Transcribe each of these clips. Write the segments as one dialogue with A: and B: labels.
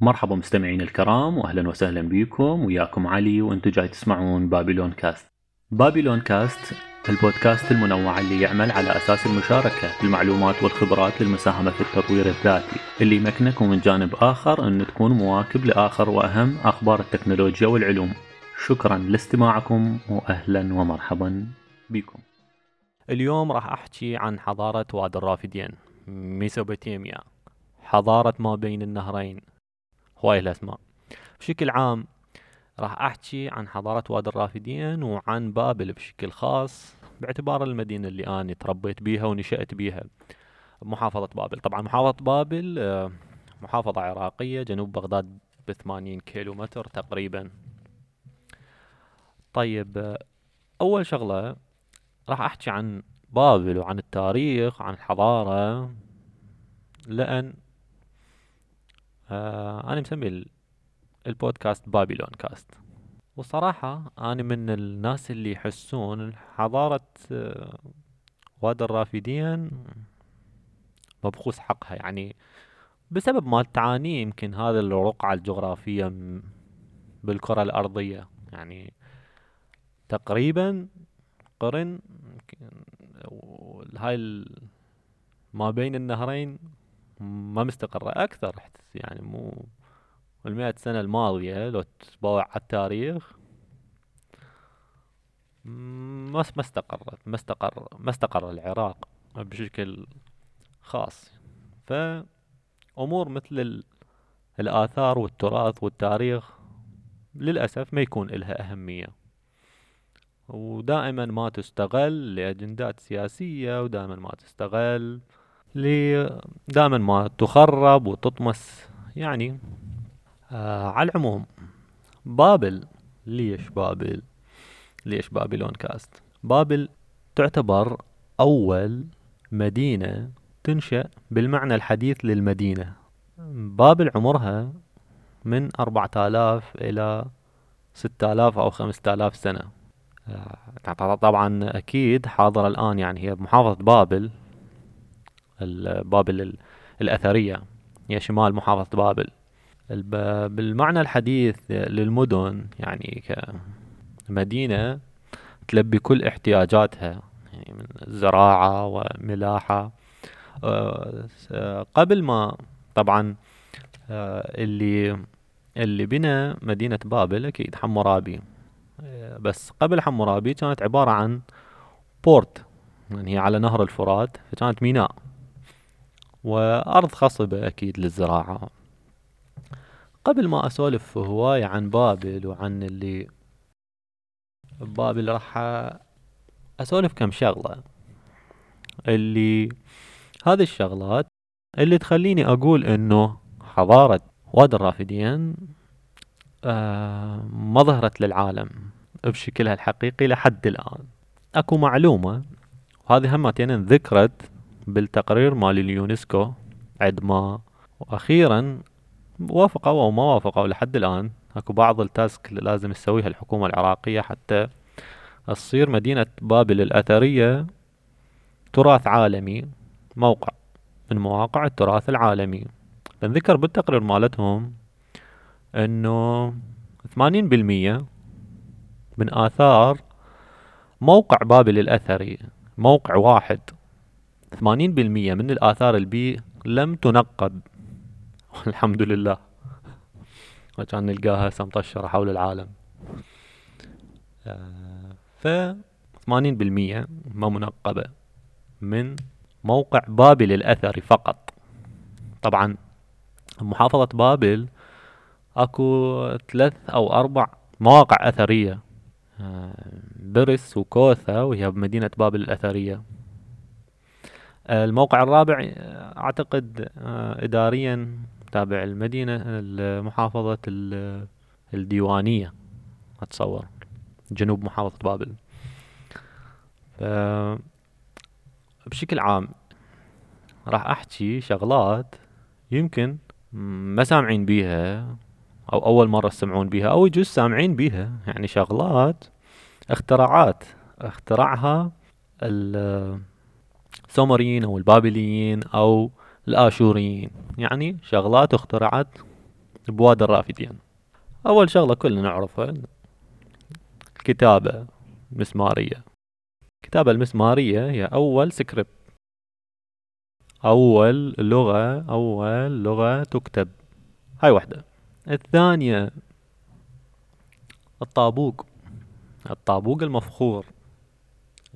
A: مرحبا مستمعين الكرام واهلا وسهلا بكم وياكم علي وأنتم جاي تسمعون بابلون كاست. بابلون كاست البودكاست المنوع اللي يعمل على أساس المشاركة بالمعلومات والخبرات للمساهمة في التطوير الذاتي، اللي يمكنك ومن جانب آخر أن تكون مواكب لآخر وأهم أخبار التكنولوجيا والعلوم. شكرا لاستماعكم واهلا ومرحبا بكم.
B: اليوم راح أحكي عن حضارة وادي الرافدين ميسوبوتاميا حضارة ما بين النهرين هواي الأسماء. بشكل عام راح أحكي عن حضارة وادي الرافدين وعن بابل بشكل خاص باعتبار المدينة اللي أنا تربيت بيها ونشأت بيها. محافظة بابل. طبعا محافظة بابل آه، محافظة عراقية جنوب بغداد بثمانين كيلو متر تقريبا. طيب آه، أول شغلة راح أحكي عن بابل وعن التاريخ وعن الحضارة لأن آه أنا مسمي ال- البودكاست بابلون كاست. والصراحة أنا من الناس اللي يحسون حضارة آه، وادي الرافدين مبخوس حقها. يعني بسبب ما تعانيه يمكن هذا الرقعة الجغرافية بالكرة الأرضية. يعني تقريبا قرن هاي ما بين النهرين ما مستقرة أكثر يعني مو المئة سنة الماضية لو تتبوع على التاريخ ما ما استقرت ما استقر ما استقر العراق بشكل خاص. فأمور مثل ال- الآثار والتراث والتاريخ للأسف ما يكون إلها أهمية. ودائما ما تستغل لأجندات سياسية ودائما ما تستغل دائما ما تخرب وتطمس يعني آه على العموم. بابل ليش بابل؟ ليش بابلون كاست؟ بابل تعتبر أول مدينة تنشأ بالمعنى الحديث للمدينة. بابل عمرها من أربعة آلاف إلى ستة آلاف أو خمسة آلاف سنة. آه، طبعا أكيد حاضرة الآن يعني هي محافظة بابل. بابل ال- الأثرية. هي شمال محافظة بابل. بالمعنى الحديث للمدن يعني كمدينة تلبي كل احتياجاتها يعني من زراعة وملاحة. آه، قبل ما طبعا آه، اللي اللي بنى مدينة بابل أكيد حمورابي. آه، بس قبل حمورابي كانت عبارة عن بورت يعني هي على نهر الفرات فكانت ميناء. وأرض خصبة أكيد للزراعة. قبل ما أسولف هواية عن بابل وعن اللي بابل راح أسولف كم شغلة اللي هذه الشغلات اللي تخليني أقول إنه حضارة وادي الرافدين آه ما ظهرت للعالم بشكلها الحقيقي لحد الآن. أكو معلومة وهذه همتين ذكرت بالتقرير مال اليونسكو عندما وأخيرا وافقوا أو ما وافقوا لحد الآن أكو بعض ال task اللي لازم تسويها الحكومة العراقية حتى تصير مدينة بابل الأثرية تراث عالمي موقع من مواقع التراث العالمي. ذكر بالتقرير مالتهم إنه ثمانين بالمية من آثار موقع بابل الأثري موقع واحد. ثمانين بالمية من الآثار البي لم تنقب. الحمد لله. وكان نلقاها مطشرة حول العالم. ف ثمانين بالمية ما منقبة من موقع بابل الأثري فقط. طبعا محافظة بابل أكو ثلاث أو أربع مواقع أثرية آه، برس وكوثا وهي بمدينة بابل الأثرية. الموقع الرابع أعتقد آه، إداريا تابع المدينة محافظة ال- الديوانية أتصور. جنوب محافظة بابل. بشكل عام راح أحكي شغلات يمكن ما سامعين بيها أو أول مرة تسمعون بيها أو يجوز سامعين بيها. يعني شغلات اختراعات اخترعها السومريين أو البابليين أو الآشوريين. يعني شغلات اخترعت بوادي الرافدين. أول شغلة كلنا نعرفها الكتابة المسمارية. الكتابة المسمارية هي أول سكريبت. أول لغة أول لغة تكتب. هاي وحدة. الثانية الطابوق. الطابوق المفخور.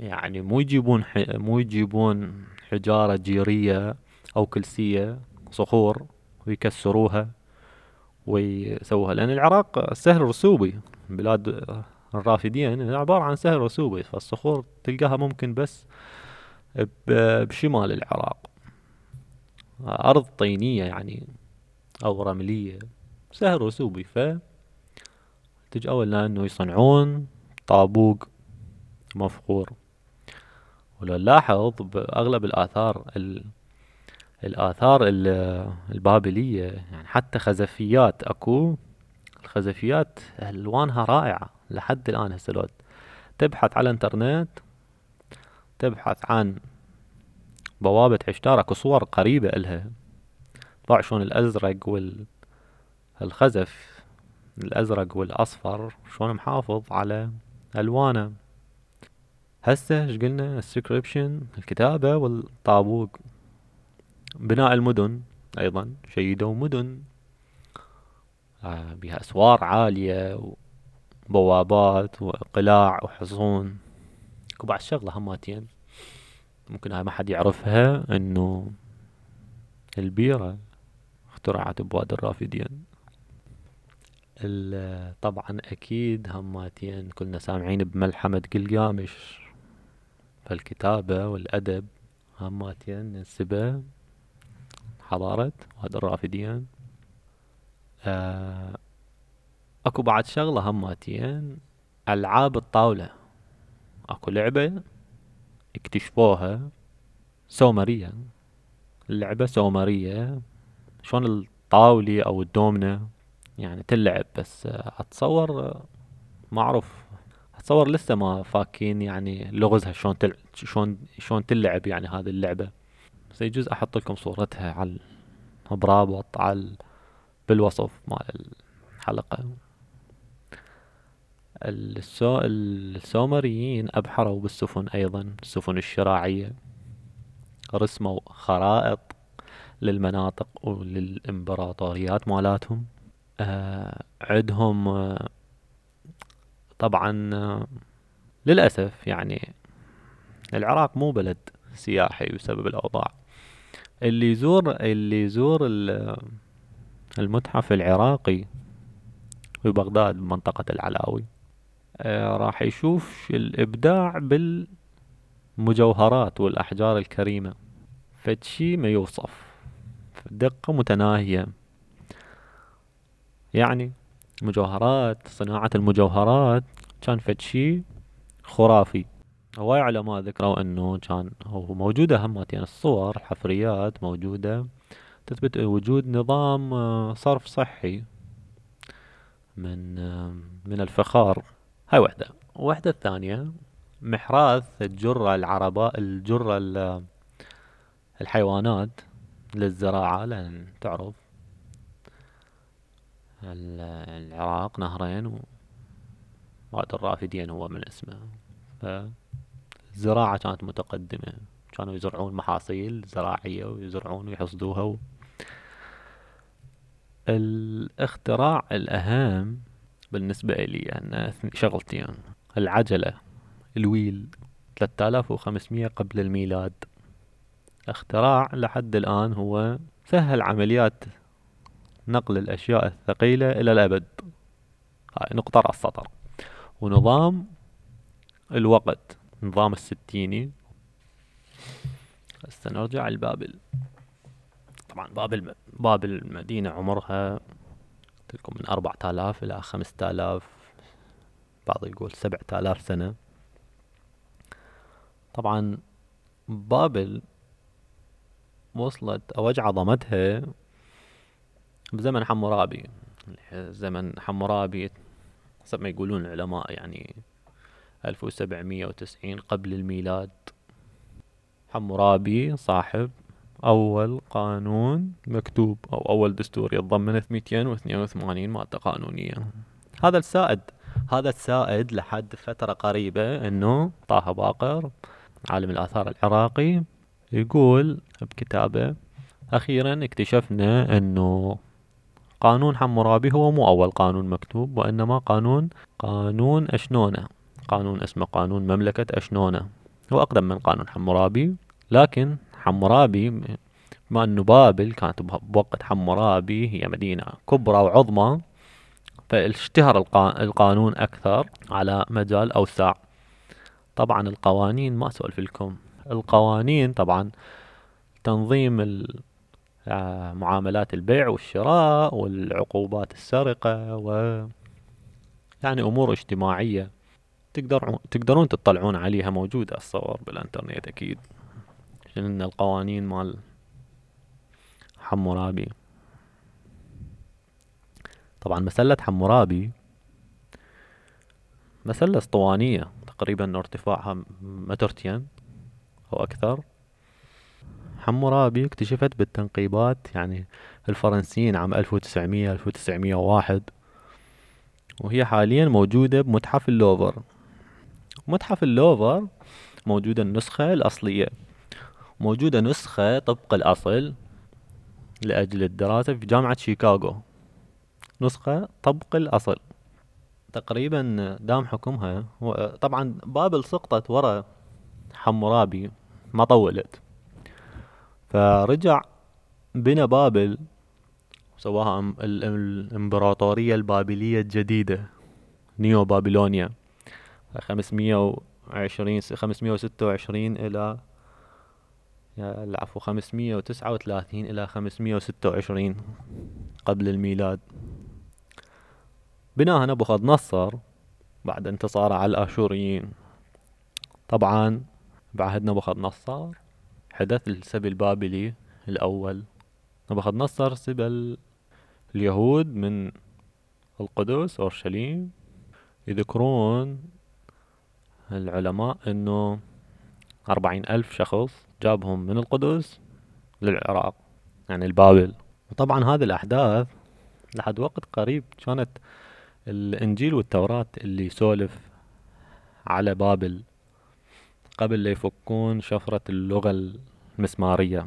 B: يعني مو يجيبون ح... مو يجيبون حجارة جيرية أو كلسية صخور ويكسروها ويسووها. لأن العراق سهل رسوبي بلاد الرافدين عبارة عن سهل رسوبي. فالصخور تلقاها ممكن بس بشمال العراق. أرض طينية يعني أو رملية سهل رسوبي. ف تجأوا لأنه يصنعون طابوق مفخور. ولو نلاحظ بأغلب الآثار ال... الآثار البابلية يعني حتى خزفيات أكو الخزفيات ألوانها رائعة لحد الآن هسه لو تبحث على الإنترنت تبحث عن بوابة عشتار أكو صور قريبة إلها طلع شلون الأزرق وال الخزف الأزرق والأصفر شلون محافظ على ألوانه. هسه إيش قلنا؟ السكريبشن الكتابة والطابوق. بناء المدن أيضا شيدوا مدن. آه، بها أسوار عالية وبوابات وقلاع وحصون. وبعد شغلة هماتين. ممكن هاي ما حد يعرفها إنه البيرة اخترعت بوادي الرافدين. طبعا أكيد هماتين. كلنا سامعين بملحمة قلقامش فالكتابة والأدب. هماتين ننسبه حضارة وادي الرافدين. آه أكو بعد شغلة هماتين ألعاب الطاولة. أكو لعبة اكتشفوها سومرية. اللعبة سومرية. شلون الطاولة أو الدومنة؟ يعني تلعب بس أتصور معروف. أتصور لسه ما فاكين يعني لغزها شلون تل... شلون شلون تلعب يعني هذه اللعبة. بس يجوز أحط لكم صورتها على برابط على بالوصف مال الحلقة. السو... السومريين أبحروا بالسفن أيضا السفن الشراعية. رسموا خرائط للمناطق وللإمبراطوريات مالاتهم. آه عندهم آه طبعا للأسف يعني العراق مو بلد سياحي بسبب الأوضاع. اللي يزور اللي يزور المتحف العراقي في بغداد بمنطقة العلاوي آه راح يشوف الإبداع بالمجوهرات والأحجار الكريمة. فدشي ما يوصف. دقة متناهية. يعني مجوهرات صناعة المجوهرات كان فدشي خرافي. هواي علماء ذكروا إنه كان هو موجودة همات يعني الصور الحفريات موجودة. تثبت وجود نظام آه، صرف صحي من آه، من الفخار. هاي وحدة. وحدة الثانية محراث الجرة العرباء الجرة الحيوانات للزراعة لأن تعرف العراق نهرين ووادي الرافدين هو من اسمه. فالزراعة كانت متقدمة. كانوا يزرعون محاصيل زراعية ويزرعون ويحصدوها و... الاختراع الأهم بالنسبة لي أن شغلتين العجلة الويل 3500 قبل الميلاد. اختراع لحد الآن هو سهل عمليات نقل الأشياء الثقيلة إلى الأبد. هاي نقطة على السطر ونظام الوقت نظام الستيني. هسه نرجع لبابل طبعا بابل بابل المدينة عمرها لكم من أربعة آلاف إلى خمسة آلاف بعض يقول سبعة آلاف سنة. طبعا بابل وصلت أوج عظمتها بزمن حمورابي زمن حمورابي حسب ما يقولون العلماء يعني ألف وسبعمية وتسعين قبل الميلاد. حمورابي صاحب أول قانون مكتوب أو أول دستور يتضمن 282 مادة قانونية. هذا السائد هذا السائد لحد فترة قريبة إنه طه باقر عالم الآثار العراقي يقول بكتابه أخيرا اكتشفنا إنه قانون حمورابي هو مو أول قانون مكتوب وإنما قانون قانون أشنونة. قانون اسمه قانون مملكة أشنونة. هو أقدم من قانون حمورابي لكن حمورابي بما أنه بابل كانت بوقت حمورابي هي مدينة كبرى وعظمى فاشتهر القانون أكثر على مجال أوسع. طبعا القوانين ما أسولف لكم القوانين طبعا تنظيم معاملات البيع والشراء والعقوبات السرقة و يعني أمور اجتماعية تقدر تقدرون تطلعون عليها موجودة الصور بالإنترنت أكيد لأن القوانين مال حمورابي. طبعا مسلة حمورابي مسلة اسطوانية تقريبا ارتفاعها مترتين أو أكثر. حمورابي اكتشفت بالتنقيبات يعني الفرنسيين عام 1900 1901 وهي حاليا موجودة بمتحف اللوفر. متحف اللوفر موجودة النسخة الأصلية. موجودة نسخة طبق الأصل لأجل الدراسة في جامعة شيكاغو. نسخة طبق الأصل. تقريبا دام حكمها طبعا بابل سقطت ورا حمورابي ما طولت. فرجع بنى بابل سواها الإمبراطورية البابلية الجديدة نيو بابلونيا خمسمية وعشرين خمسمية وستة وعشرين إلى العفو خمسمية وتسعة وثلاثين إلى خمسمية وستة وعشرين قبل الميلاد. بناها نبوخذ نصر بعد انتصاره على الآشوريين. طبعا بعهد نبوخذ نصر حدث السبي البابلي الأول. نبوخذ نصر سبى اليهود من القدس أورشليم يذكرون العلماء إنه أربعين ألف شخص جابهم من القدس للعراق يعني البابل. وطبعا هذه الأحداث لحد وقت قريب كانت الإنجيل والتوراة اللي يسولف على بابل قبل لا يفكون شفرة اللغة المسمارية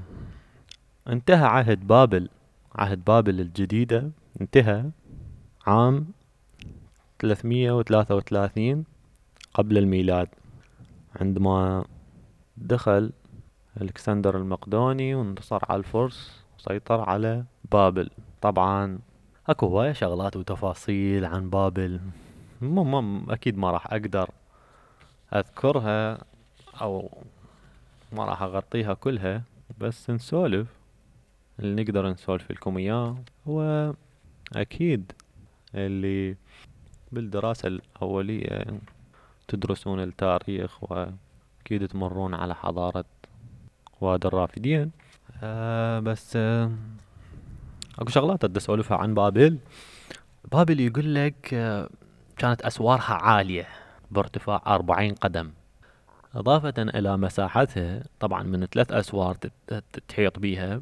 B: انتهى عهد بابل. عهد بابل الجديدة. انتهى عام 333 قبل الميلاد. عندما دخل ألكسندر المقدوني وانتصر على الفرس وسيطر على بابل. طبعا أكو هواية شغلات وتفاصيل عن بابل. ما أكيد ما راح أقدر أذكرها أو ما راح أغطيها كلها بس نسولف. اللي نقدر نسولف لكم إياه هو أكيد اللي بالدراسة الأولية تدرسون التاريخ وأكيد تمرون على حضارة وادي الرافدين. آه بس آه أكو شغلات بدي أسولفها عن بابل. بابل يقول لك آه كانت أسوارها عالية بارتفاع أربعين قدم. إضافة إلى مساحتها طبعا من ثلاث أسوار تحيط بيها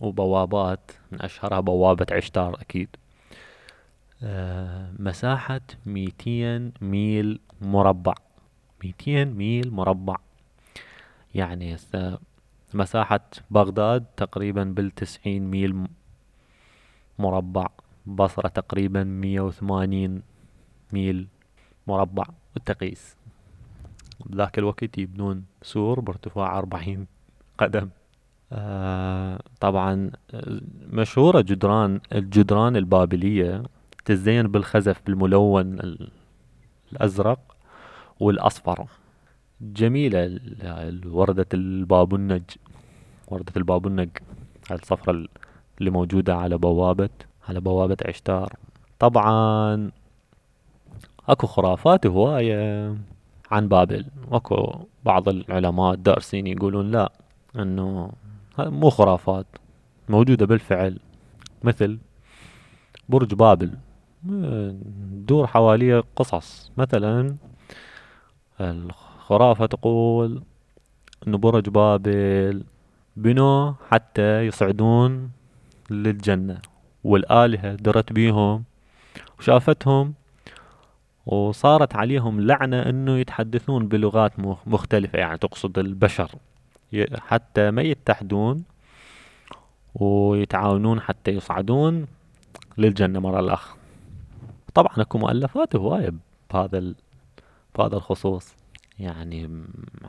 B: وبوابات من أشهرها بوابة عشتار أكيد. آه مساحة ميتين ميل مربع. ميتين ميل مربع. يعني مساحة بغداد تقريبا بالتسعين ميل مربع. بصرة تقريبا مية وثمانين ميل مربع. وتقيس بذاك الوقت يبنون سور بارتفاع أربعين قدم. آه طبعا مشهورة جدران الجدران البابلية تزين بالخزف بالملون الأزرق والأصفر. جميلة وردة البابونج وردة البابونج الصفرة اللي موجودة على بوابة على بوابة عشتار. طبعا أكو خرافات هواية عن بابل. واكو بعض العلماء الدارسين يقولون لا إنه مو خرافات موجودة بالفعل. مثل برج بابل دور حواليه قصص. مثلا الخرافة تقول إنه برج بابل بنوا حتى يصعدون للجنة والآلهة درت بيهم وشافتهم وصارت عليهم لعنة إنه يتحدثون بلغات مختلفة. يعني تقصد البشر. حتى ما يتحدون ويتعاونون حتى يصعدون للجنة مرة الأخ طبعا أكو مؤلفات هواية بهذا. بهذا الخصوص. يعني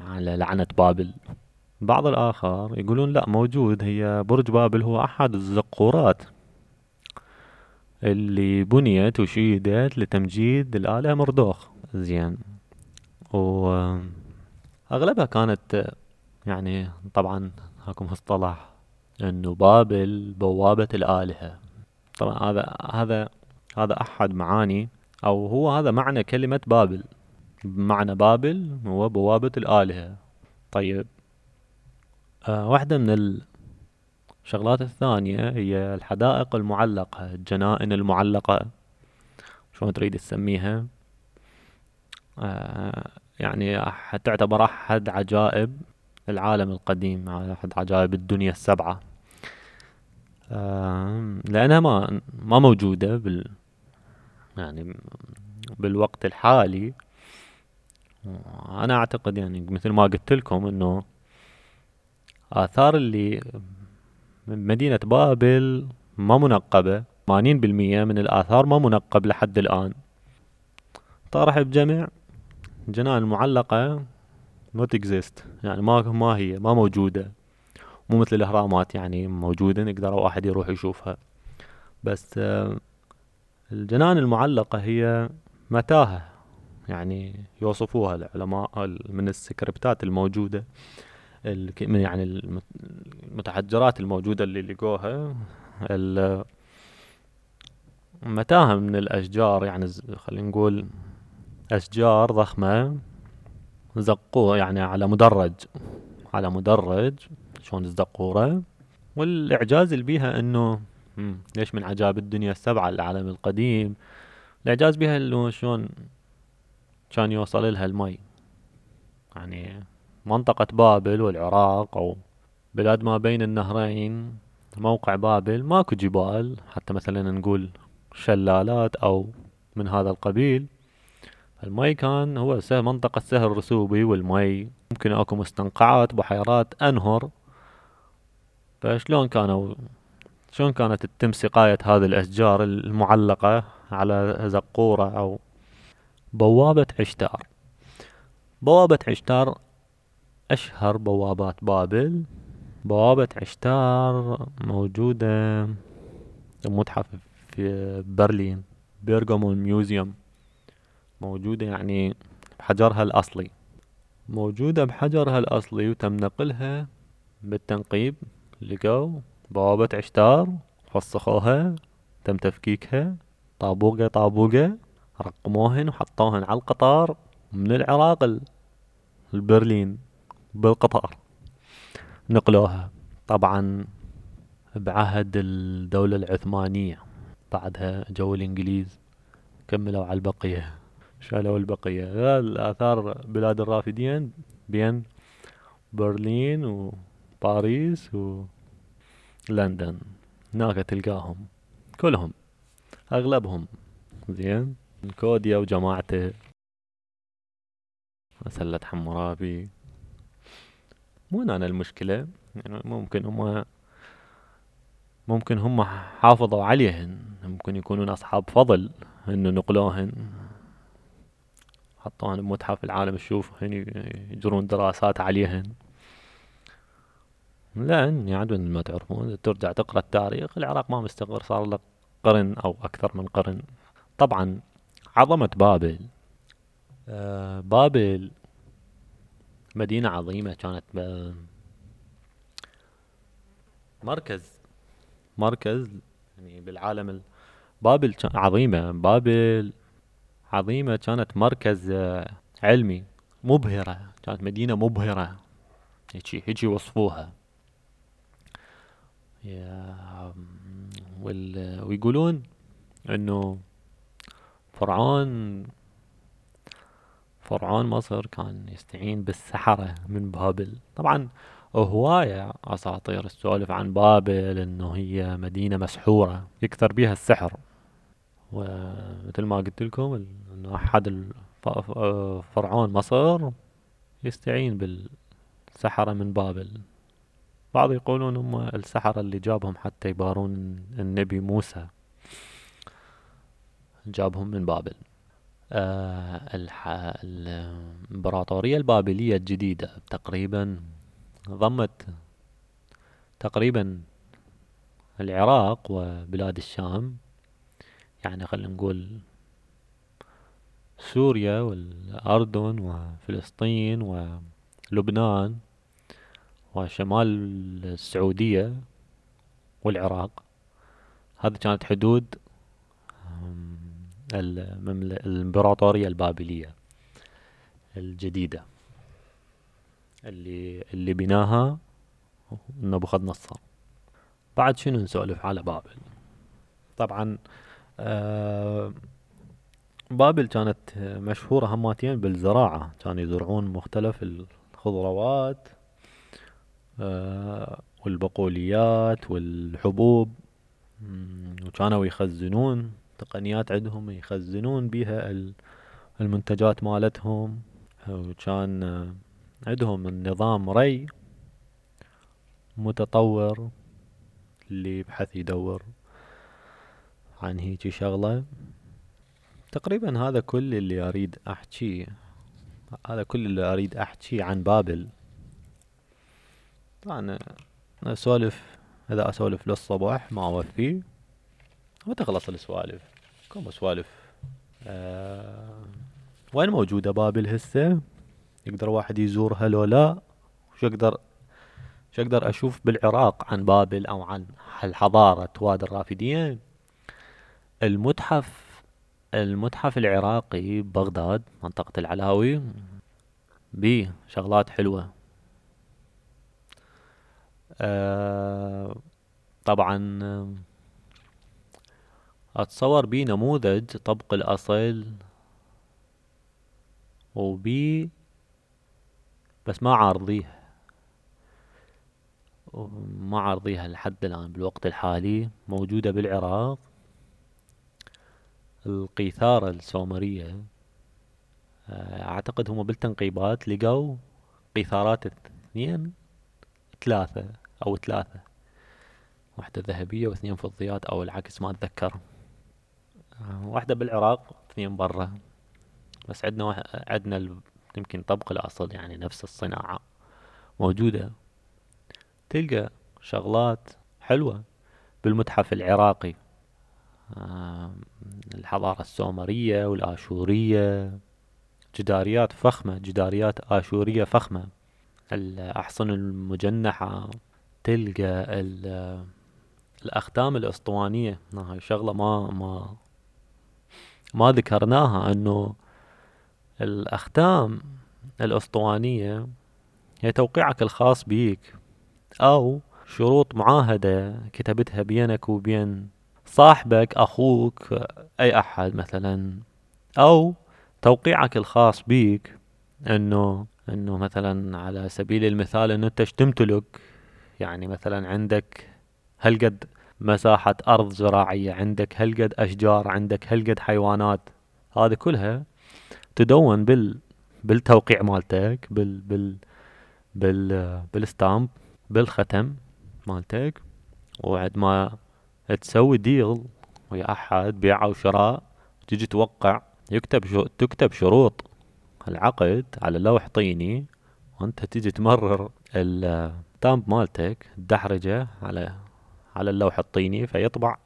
B: على لعنة بابل. بعض الآخر يقولون لا موجود. هي برج بابل هو أحد الزقورات. اللي بنيت وشيدت لتمجيد الآلهة مردوخ. زين. و أغلبها كانت يعني طبعا هاكم مصطلح إنه بابل بوابة الآلهة. طبعا هذا هذا هذا أحد معاني أو هو هذا معنى كلمة بابل. معنى بابل هو بوابة الآلهة. طيب. آه واحدة من الشغلات الثانية هي الحدائق المعلقة الجنائن المعلقة. شلون تريد تسميها؟ آه يعني تعتبر أحد عجائب العالم القديم أحد عجائب الدنيا السبعة. آه لأنها ما ما موجودة بال يعني بالوقت الحالي. أنا أعتقد يعني مثل ما قلت لكم إنه آثار اللي مدينة بابل ما منقبة 80% من الآثار ما منقب لحد الآن. طرح بجمع جنان المعلقة not exist يعني ما ما هي ما موجودة. مو مثل الأهرامات يعني موجودة نقدر واحد يروح يشوفها. بس الجنان المعلقة هي متاهة يعني يوصفوها العلماء من السكريبتات الموجودة. يعني المتحجرات الموجودة اللي لقوها متاهة من الأشجار يعني خلينا نقول أشجار ضخمة زقوها يعني على مدرج على مدرج شلون الزقورة والإعجاز اللي بيها إنه ليش من عجائب الدنيا السبعة العالم القديم؟ الإعجاز بيها إنه شلون كان يوصل لها المي. يعني منطقة بابل والعراق أو بلاد ما بين النهرين موقع بابل ماكو جبال حتى مثلا نقول شلالات أو من هذا القبيل. المي كان هو منطقة سهل رسوبي والمي. ممكن أكو مستنقعات بحيرات أنهر. فشلون كانوا شلون كانت تتم سقاية هذه الأشجار المعلقة على زقورة أو بوابة عشتار؟ بوابة عشتار أشهر بوابات بابل. بوابة عشتار موجودة متحف في برلين. بيرغامون ميوزيوم. موجودة يعني بحجرها الأصلي. موجودة بحجرها الأصلي وتم نقلها بالتنقيب لقوا بوابة عشتار. فسخوها تم تفكيكها. طابوقة طابوقة. رقموهن وحطوهن على القطار من العراق لبرلين. بالقطار. نقلوها. طبعا بعهد الدولة العثمانية. بعدها جو الإنجليز كملوا على البقية. شالوا البقية. الآثار بلاد الرافدين بين برلين وباريس ولندن. هناك تلقاهم. كلهم. أغلبهم. زين. كوديا وجماعته. مسلة حمورابي. مو أنا المشكلة. يعني ممكن هم ممكن هم حافظوا عليهن. ممكن يكونون أصحاب فضل إنه نقلوهن. حطوهن بمتحف العالم الشوف هني يجرون دراسات عليهن. لأن يعني ما تعرفون. ترجع تقرأ التاريخ العراق ما مستقر. صار له قرن أو أكثر من قرن. طبعا عظمة بابل. آه بابل مدينة عظيمة كانت مركز. مركز يعني بالعالم بابل عظيمة. بابل عظيمة كانت مركز آه، علمي مبهرة. كانت مدينة مبهرة. هيجي هيجي وصفوها وال... ويقولون إنه فرعون فرعون مصر كان يستعين بالسحرة من بابل. طبعا هواية أساطير السوالف عن بابل إنه هي مدينة مسحورة يكثر بيها السحر. ومثل ما قلت لكم إنه أحد فرعون مصر يستعين بالسحرة من بابل. بعض يقولون هم السحرة اللي جابهم حتى يبارون النبي موسى. جابهم من بابل. الإمبراطورية البابلية الجديدة تقريبا ضمت تقريبا العراق وبلاد الشام يعني خلينا نقول سوريا والأردن وفلسطين ولبنان وشمال السعودية والعراق هذه كانت حدود. الإمبراطورية البابلية الجديدة. اللي اللي بناها نبوخذ نصر. بعد شنو نسولف على بابل؟ طبعا آه بابل كانت مشهورة هماتين بالزراعة. كانوا يزرعون مختلف الخضروات آه والبقوليات والحبوب وكانوا يخزنون. تقنيات عندهم يخزنون بيها ال- المنتجات مالتهم. وكان آه، عندهم النظام ري متطور اللي يبحث يدور عن هيجي شغلة. تقريبا هذا كل اللي أريد أحكيه هذا كل اللي أريد أحكيه عن بابل. طبعا أنا أسولف إذا أسولف للصبح ما أوفي. وتخلص السوالف؟ كم سوالف؟ آه وين موجودة بابل هسه يقدر واحد يزورها لو لا؟ وش أقدر شو أقدر أشوف بالعراق عن بابل أو عن الحضارة وادي الرافدين؟ المتحف المتحف العراقي ببغداد منطقة العلاوي. بيه شغلات حلوة. أه طبعا أتصور بيه نموذج طبق الأصل وبي بس ما عارضيه. ما عارضيها لحد الآن بالوقت الحالي موجودة بالعراق. القيثارة السومرية آه، أعتقد هم بالتنقيبات لقوا قيثارات اثنين ثلاثة أو ثلاثة واحدة ذهبية واثنين فضيات أو العكس ما أتذكر. واحدة بالعراق اثنين برا. بس عندنا عندنا يمكن طبق الأصل يعني نفس الصناعة. موجودة. تلقى شغلات حلوة بالمتحف العراقي. آه، الحضارة السومرية والآشورية. جداريات فخمة جداريات آشورية فخمة. الأحصنة المجنحة. تلقى ال- الأختام الأسطوانية. هاي شغلة ما ما ما ذكرناها أنه الأختام الأسطوانية هي توقيعك الخاص بيك أو شروط معاهدة كتبتها بينك وبين صاحبك أخوك أي أحد مثلا. أو توقيعك الخاص بيك أنه أنه مثلا على سبيل المثال أنت إيش تمتلك يعني مثلا عندك هالقد مساحة أرض زراعية عندك هالقد أشجار عندك هالقد حيوانات. هذه كلها تدون بال بالتوقيع مالتك بال بال بال بالستامب بالختم مالتك. وعد ما تسوي deal ويا أحد بيع أو شراء تجي توقع يكتب شو تكتب شروط. العقد على لوح طيني وأنت تجي تمرر ال stamp مالتك تدحرجه على على اللوح الطيني فيطبع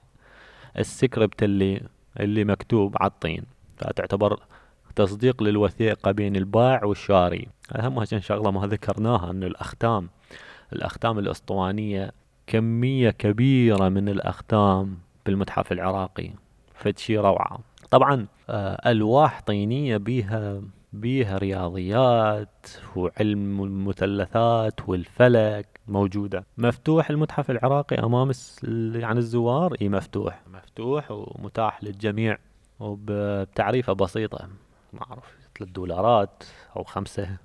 B: السكريبت اللي اللي مكتوب على الطين. فتعتبر تصديق للوثيقة بين البائع والشاري. أهم شغلة ما ذكرناها أنه الأختام الأختام الأسطوانية كمية كبيرة من الأختام بالمتحف العراقي. فد روعة. طبعا آه، ألواح طينية بيها بيها رياضيات وعلم المثلثات والفلك موجودة. مفتوح المتحف العراقي أمام يعني الزوار؟ إي مفتوح. مفتوح ومتاح للجميع وبتعريفة بسيطة. ما أعرف ثلاث دولارات أو خمسة.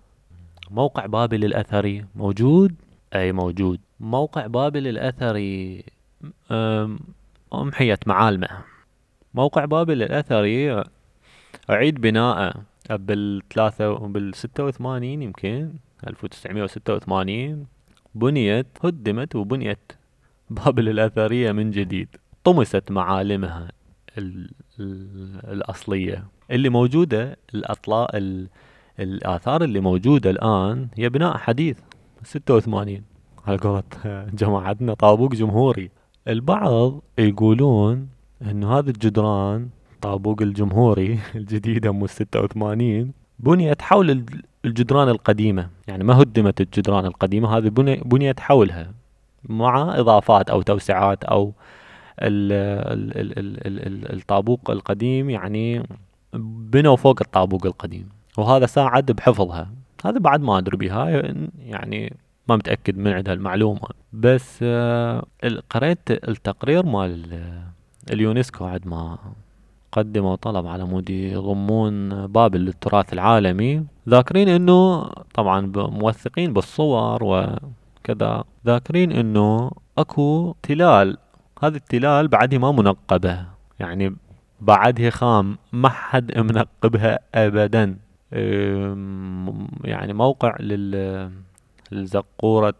B: موقع بابل الأثري موجود؟ أي موجود. موقع بابل الأثري أم، امحيت معالمة. موقع بابل الأثري أعيد بناءه. بالثلاثة بالستة وثمانين يمكن ألف وتسعمية وستة وثمانين بنيت هدمت وبنيت بابل الأثرية من جديد. طمست معالمها ال ال الأصلية. اللي موجودة الأطلاء ال الآثار اللي موجودة الآن هي بناء حديث ستة وثمانين. على قولة جماعتنا طابوق جمهوري. البعض يقولون إنه هذه الجدران طابوق الجمهوري الجديدة الستة وثمانين. بنيت حول الج- الجدران القديمة يعني ما هدمت الجدران القديمة هذه بني- بنيت حولها مع إضافات أو توسعات أو ال ال ال ال ال ال الطابوق القديم يعني بنوا فوق الطابوق القديم. وهذا ساعد بحفظها. هذا بعد ما أدري بها يعني ما متأكد من عندها المعلومة. بس آه، قريت التقرير مال ال- اليونسكو عد ما قدموا طلب على مود يضمون بابل للتراث العالمي ذاكرين إنه طبعا موثقين بالصور وكذا ذاكرين إنه أكو تلال هذه التلال بعدها ما منقبة يعني بعدها خام ما حد منقبها ابدا. يعني موقع لل لزقورة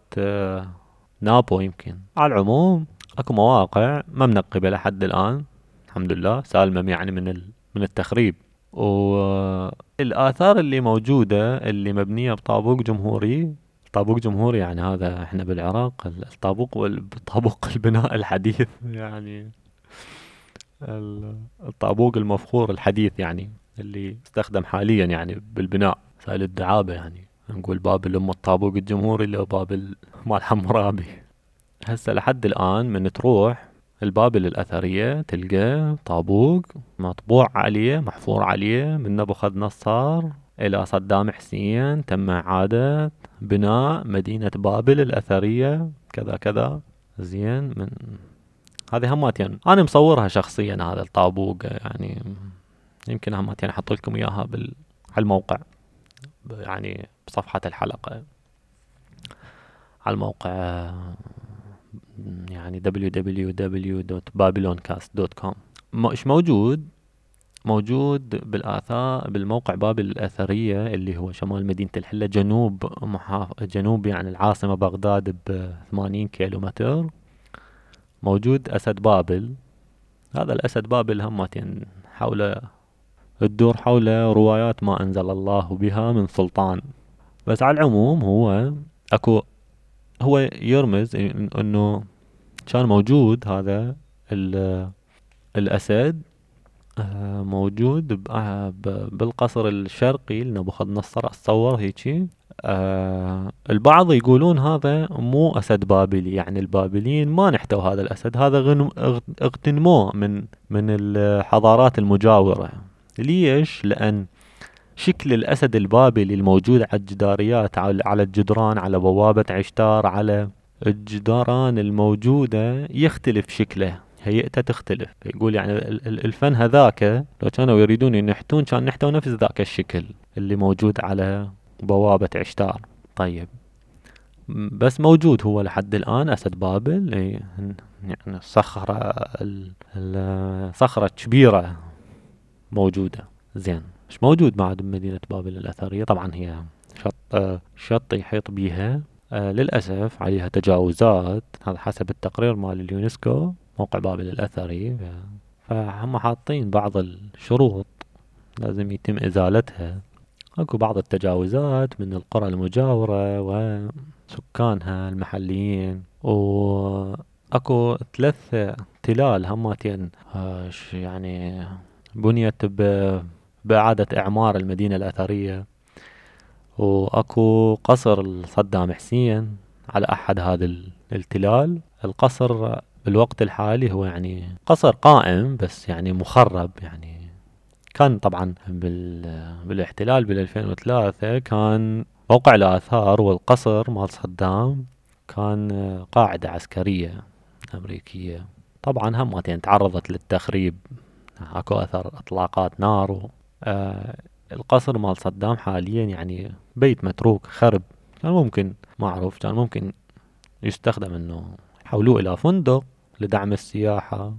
B: نابو يمكن. على العموم أكو مواقع ما منقبة لحد الآن. الحمد لله سالمة يعني من. من التخريب والآثار اللي موجودة اللي مبنية بطابوق جمهوري طابوق جمهوري يعني هذا إحنا بالعراق الطابوق والطابوق البناء الحديث يعني ال- الطابوق المفخور الحديث يعني اللي يستخدم حاليا يعني بالبناء سائل الدعابة يعني نقول بابل ام الطابوق الجمهوري لو بابل مال حمرابي هسه لحد الآن من تروح البابل الأثرية تلقى طابوق مطبوع عليه محفور عليه من نبوخذ نصر إلى صدام حسين تم إعادة بناء مدينة بابل الأثرية. كذا كذا. زين من هذه هماتين. أنا مصورها شخصيا هذا الطابوق يعني يمكن هماتين أحط لكم إياها بال على الموقع يعني بصفحة الحلقة. على الموقع يعني www.babyloncast.com م- إيش موجود؟ موجود بالآثار بالموقع بابل الأثرية اللي هو شمال مدينة الحلة جنوب محاف... جنوب يعني العاصمة بغداد ب 80 كيلو متر موجود أسد بابل. هذا الأسد بابل همتين حول تدور حول روايات ما أنزل الله بها من سلطان. بس على العموم هو أكو هو يرمز إنه كان موجود هذا ال- الأسد آه، موجود آه، بالقصر الشرقي لنبوخذ نصر اتصور هيجي آه البعض يقولون هذا مو أسد بابلي يعني البابليين ما نحتوا هذا الأسد. هذا اغتنموه من من الحضارات المجاورة. ليش؟ لأن شكل الأسد البابلي الموجود على الجداريات على الجدران على بوابة عشتار على الجدران الموجودة يختلف شكله هيئته تختلف. يقول يعني ال- ال- الفن هذاك لو كانوا يريدون ينحتون كان نحتوا نفس ذاك الشكل اللي موجود على بوابة عشتار. طيب. بس موجود هو لحد الآن أسد بابل يعني صخرة ال- ال- صخرة كبيرة موجودة. زين. مش موجود بعد بمدينة بابل الأثرية. طبعا هي شط شط يحيط بيها. آه، للأسف عليها تجاوزات. هذا حسب التقرير مال اليونسكو موقع بابل الأثري. فهم حاطين بعض الشروط لازم يتم إزالتها. أكو بعض التجاوزات من القرى المجاورة وسكانها المحليين. وأكو ثلاث تلال هماتين آه، يعني بنيت ب بإعادة إعمار المدينة الأثرية. وأكو قصر صدام حسين على أحد هذا ال- التلال. القصر بالوقت الحالي هو يعني قصر قائم بس يعني مخرب يعني. كان طبعا بال بالاحتلال بال 2003 كان موقع الآثار والقصر مال صدام كان قاعدة عسكرية أمريكية. طبعا همتين تعرضت للتخريب. أكو أثر إطلاقات نار. آه القصر مال صدام حاليا يعني بيت متروك خرب. كان ممكن ما اعرف كان ممكن يستخدم إنه يحولوه إلى فندق لدعم السياحة.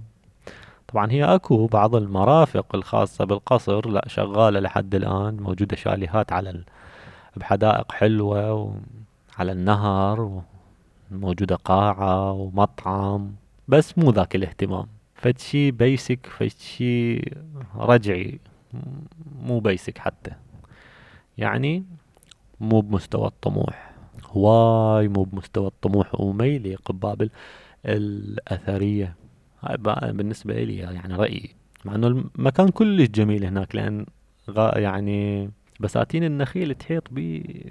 B: طبعا هي أكو بعض المرافق الخاصة بالقصر لا شغالة لحد الآن موجودة شاليهات على ال... بحدائق حلوة وعلى النهر موجودة قاعة ومطعم بس مو ذاك الاهتمام. فد شي basic فد شي رجعي. مو basic حتى. يعني مو بمستوى الطموح. هواي مو بمستوى الطموح وما يليق ببابل الأثرية. هاي بالنسبة لي يعني رأيي. مع إنه المكان كلش جميل هناك لأن يعني بساتين النخيل تحيط بي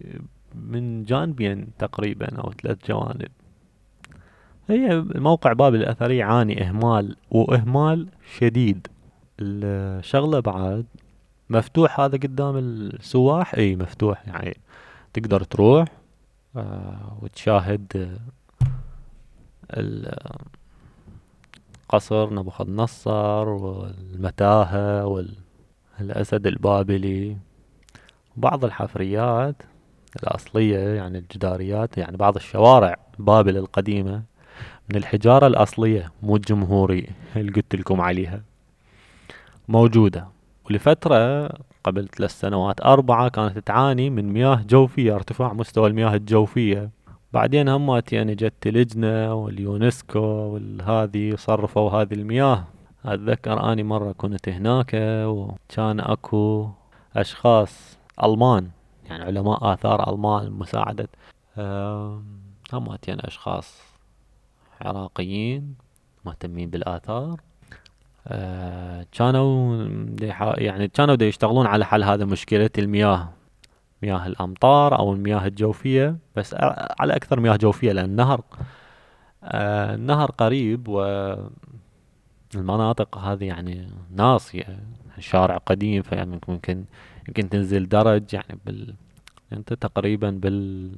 B: من جانبين تقريبا أو ثلاث جوانب. هي الموقع بابل الأثري يعاني إهمال وإهمال شديد. الشغلة بعد مفتوح هذا قدام السواح؟ إي مفتوح يعني تقدر تروح آه وتشاهد قصر نبوخذ نصر والمتاهة والأسد البابلي بعض الحفريات الأصلية يعني الجداريات يعني بعض الشوارع بابل القديمة من الحجارة الأصلية مو الجمهوري اللي قلت لكم عليها. موجودة. ولفترة قبل ثلاث سنوات أربعة كانت تعاني من مياه جوفية ارتفاع مستوى المياه الجوفية. بعدين همات يعني جت لجنة واليونسكو والهذي صرفوا هذه المياه. أتذكر أني مرة كنت هناك وكان أكو أشخاص ألمان يعني علماء آثار ألمان مساعدة همات يعني أشخاص عراقيين مهتمين بالآثار. كانوا يعني كانوا يشتغلون على حل هذا مشكلة المياه مياه الأمطار أو المياه الجوفية بس على أكثر مياه جوفية لأن النهر آه النهر قريب والمناطق هذه يعني ناصية شارع قديم فيعني ممكن يمكن تنزل درج يعني بال أنت تقريبا بال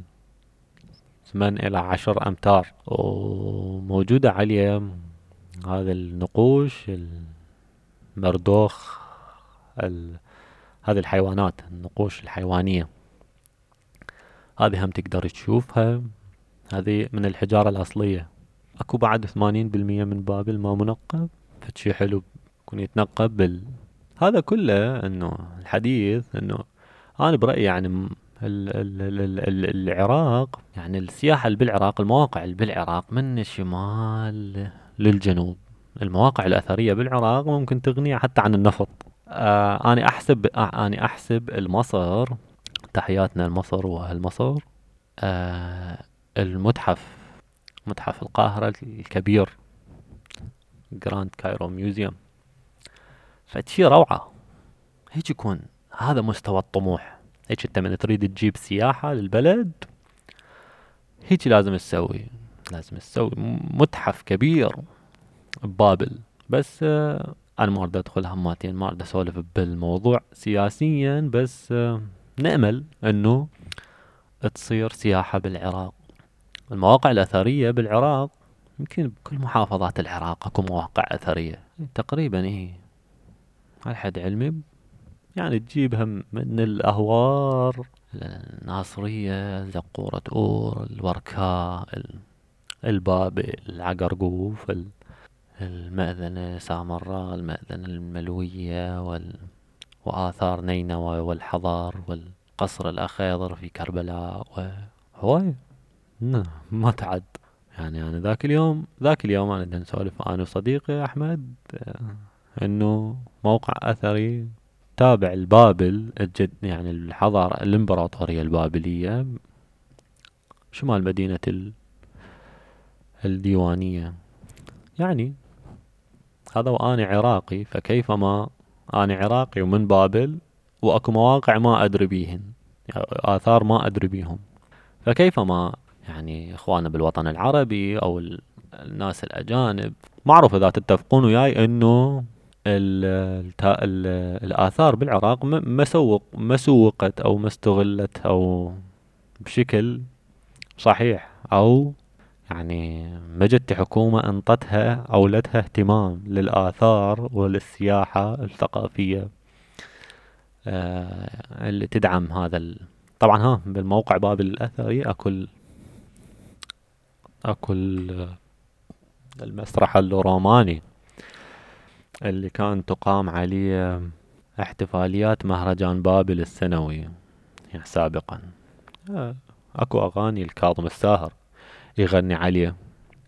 B: ثمان إلى عشر أمتار وموجودة عليه هذا النقوش المردوخ ال... هذه الحيوانات النقوش الحيوانية. هذه هم تقدر تشوفها. هذه من الحجارة الأصلية. أكو بعد ثمانين بالمية من بابل ما منقب فشي حلو يكون يتنقب بال. هذا كله إنه الحديث إنه أنا برأيي يعني ال ال ال ال العراق يعني السياحة اللي بالعراق المواقع اللي بالعراق من الشمال للجنوب. المواقع الأثرية بالعراق ممكن تغني حتى عن النفط. آه أنا أحسب آه أنا أحسب المصر تحياتنا لمصر وأهل مصر آه المتحف متحف القاهرة الكبير Grand Cairo Museum. فشي روعة. هيك يكون هذا مستوى الطموح. هيك انت من تريد تجيب سياحة للبلد هيك لازم تسوي. لازم تسوي متحف كبير ببابل بس آه أنا ما أريد أدخل هماتين ما أريد أسولف بالموضوع سياسيا بس آه نأمل إنه تصير سياحة بالعراق. المواقع الأثرية بالعراق يمكن بكل محافظات العراق أكو مواقع أثرية. تقريبا إيه. على حد علمي يعني تجيبها من الأهوار الناصرية زقورة اور الوركاء البابل العقرقوف المأذنة سامراء المأذنة الملوية وال... وآثار نينوى والحضار والقصر الأخيضر في كربلاء وهواي. ما تعد. يعني أنا ذاك اليوم ذاك اليوم أنا نسولف أنا وصديقي أحمد إنه موقع أثري تابع البابل الجد يعني الحضارة الإمبراطورية البابلية شمال مدينة الديوانية. يعني هذا وأنا عراقي فكيف ما أنا عراقي ومن بابل وأكو مواقع ما أدري بيهن آثار ما أدري بيهم. فكيف ما يعني إخواننا بالوطن العربي أو الناس الأجانب معروف إذا تتفقون وياي إنه الآثار بالعراق مسوق مسوقت أو ما استغلت أو بشكل صحيح أو يعني ما جت حكومة أنطتها أولتها اهتمام للآثار وللسياحة الثقافية آه اللي تدعم هذا ال... طبعا ها بالموقع بابل الأثري أكل اكو ال- المسرح الروماني اللي كان تقام عليه احتفاليات مهرجان بابل السنوي يعني سابقا. آه، أكو أغاني الكاظم الساهر. يغني عليه.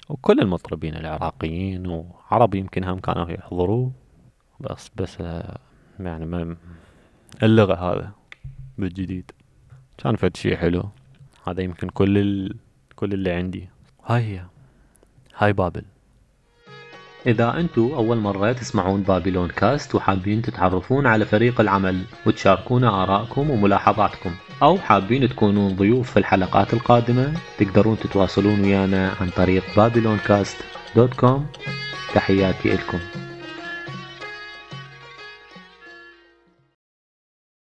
B: وكل المطربين العراقيين وعرب يمكن هم كانوا يحضروا. بس بس آه، يعني ما اللغى هذا بالجديد. كان فد شي حلو. هذا يمكن كل ال... كل اللي عندي. هاي هي. هاي بابل.
A: إذا أنتوا أول مرة تسمعون بابلون كاست وحابين تتعرفون على فريق العمل وتشاركونا آرائكم وملاحظاتكم أو حابين تكونون ضيوف في الحلقات القادمة تقدرون تتواصلون ويانا عن طريق babylon.cast.com تحياتي لكم